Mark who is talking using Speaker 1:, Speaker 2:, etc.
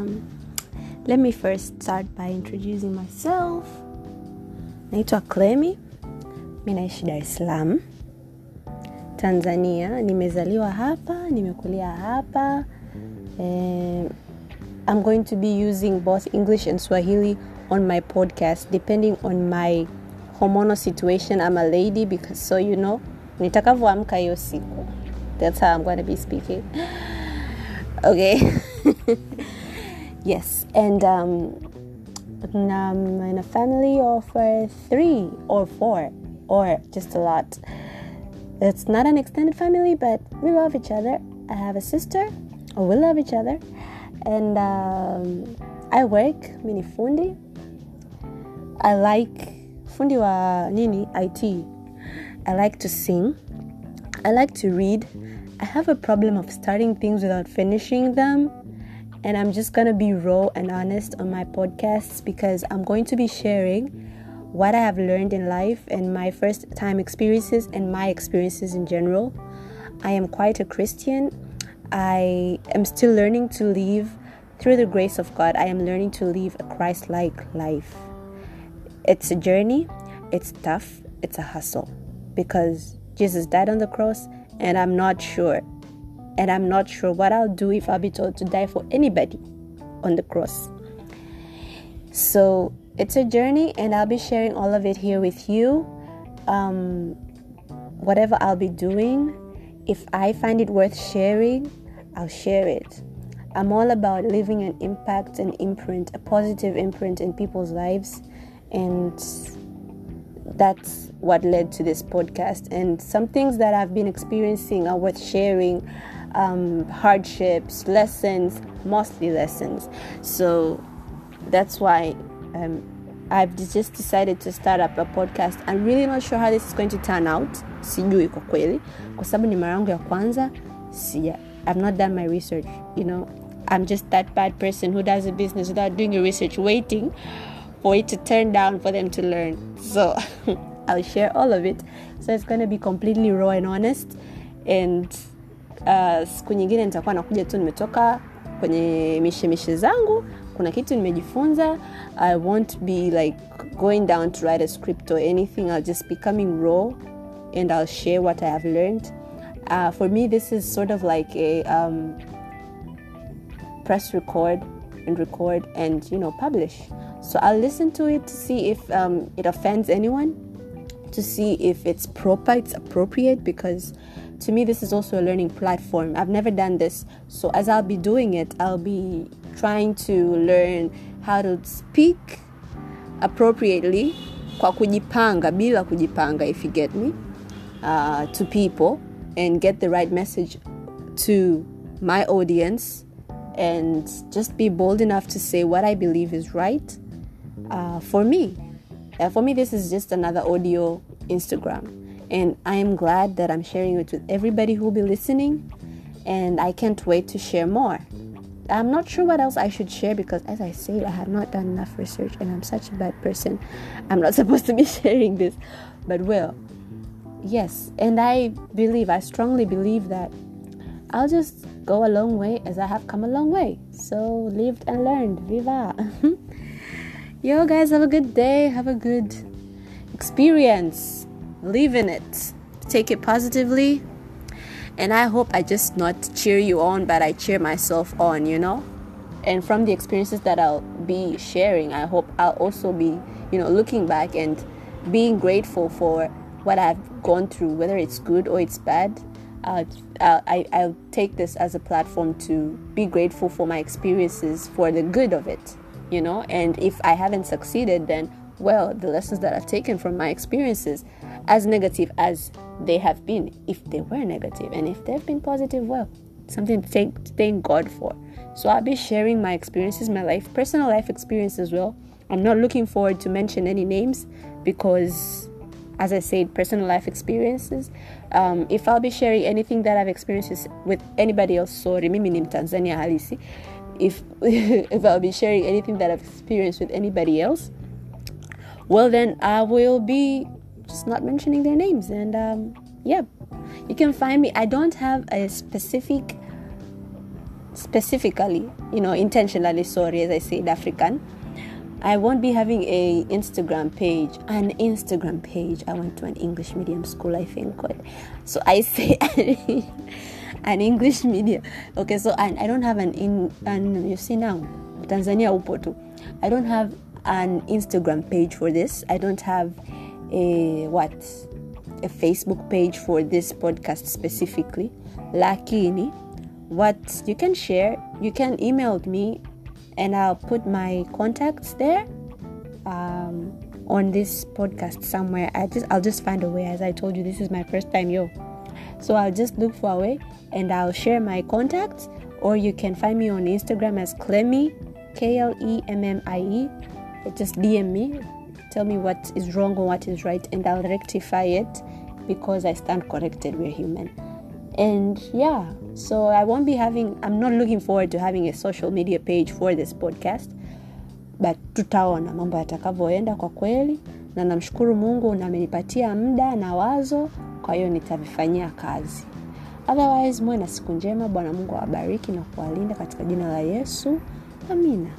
Speaker 1: um, let me first start by introducing myself. Naitwa Clemi, mi naishi Dar Tanzania. Nimezaliwa hapa, nimekulia hapa. um, I'm going to be using both English and Swahili on my podcast depending on my hormonal situation. I'm a lady because so you know, nitakavyoamka hiyo siku. That's how I'm going to be speaking. Okay. yes, and um, I'm in a family of uh, three or four or just a lot. It's not an extended family, but we love each other. I have a sister, or we love each other, and um, I work mini fundi. I like fundi wa nini IT. I like to sing. I like to read. I have a problem of starting things without finishing them. And I'm just to be raw and honest on my podcasts because I'm going to be sharing what I have learned in life and my first time experiences and my experiences in general. I am quite a Christian. I am still learning to live through the grace of God. I am learning to live a Christ like life. It's a journey, it's tough, it's a hustle because Jesus died on the cross and I'm not sure. And I'm not sure what I'll do if I'll be told to die for anybody on the cross. So it's a journey, and I'll be sharing all of it here with you. Um, whatever I'll be doing, if I find it worth sharing, I'll share it. I'm all about leaving an impact, an imprint, a positive imprint in people's lives. And that's what led to this podcast. And some things that I've been experiencing are worth sharing um, hardships, lessons, mostly lessons. So that's why um, I've just decided to start up a podcast. I'm really not sure how this is going to turn out. Sijui kwa kweli, kwa sababu ni mara ya kwanza. I've not done my research. You know, I'm just that bad person who does a business without doing a research, waiting for it to turn down for them to learn. So I'll share all of it. So it's going to be completely raw and honest. And uh, siku nyingine nitakuwa nakuja tu nimetoka kwenye mishemishe zangu kuna kitu nimejifunza. I won't be like going down to write a script or anything. I'll just be coming raw and i'll share what i have learned. Uh, for me this is sort of like a um, press record and record and you know publish. So i'll listen to it to see if um, it offends anyone to see if it's proper it's appropriate because to me this is also a learning platform. I've never done this. So as i'll be doing it i'll be trying to learn how to speak appropriately kwa kujipanga bila kujipanga if you get me uh, to people and get the right message to my audience and just be bold enough to say what i believe is right uh, for me uh, for me this is just another audio instagram and I am glad that I'm sharing it with everybody who will be listening, and I can't wait to share more. I'm not sure what else I should share because, as I said, I have not done enough research and I'm such a bad person. I'm not supposed to be sharing this, but well, yes, and I believe, I strongly believe that I'll just go a long way as I have come a long way. So, lived and learned. Viva! Yo, guys, have a good day, have a good experience. Live in it. Take it positively. And i hope i just not cheer you on but i cheer myself on you know? And from the experiences that i'll be sharing i hope i'll also be you know looking back and being grateful for what i've gone through whether it's good or it's bad. Uh, I, i'll take this as a platform to be grateful for my experiences for the good of it you know and if i haven't succeeded then well the lessons that i've taken from my experiences as negative as they have been, if they were negative, and if they've been positive, well, something to thank, thank God for. So I'll be sharing my experiences, my life, personal life experience as well. I'm not looking forward to mention any names because, as I said, personal life experiences. Um, if I'll be sharing anything that I've experienced with anybody else, sorry, mimi ni Tanzania halisi. If if I'll be sharing anything that I've experienced with anybody else, well then I will be just not mentioning their names. And um, yeah, you can find me. I don't have a specific specifically you know intentionally sorry as i said african i won't be having a instagram page an instagram page i went to an english medium school i think so i say an english media okay so and i don't have an in and you see now tanzania upo i don't have an instagram page for this. I don't have a what? A facebook page for this podcast specifically. Lakini what you can share you can email me and i'll put my contacts there um, on this podcast somewhere. I just i'll just find a way. As i told you this is my first time yo so i'll just look for a way and i'll share my contacts or you can find me on instagram as klemmie k-l-e-m-m-i-e just dm me tell me what is wrong or what is right and i'll rectify it because i stand corrected we're human. And yeah so i won't be having i'm not looking forward to having a social media page for this podcast but tutaona mambo yatakavyoenda kwa kweli na namshukuru mungu na amenipatia muda na wazo kwa hiyo nitavifanyia kazi. Otherwise muwe na siku njema. Bwana mungu awabariki na kuwalinda katika jina la yesu. Amina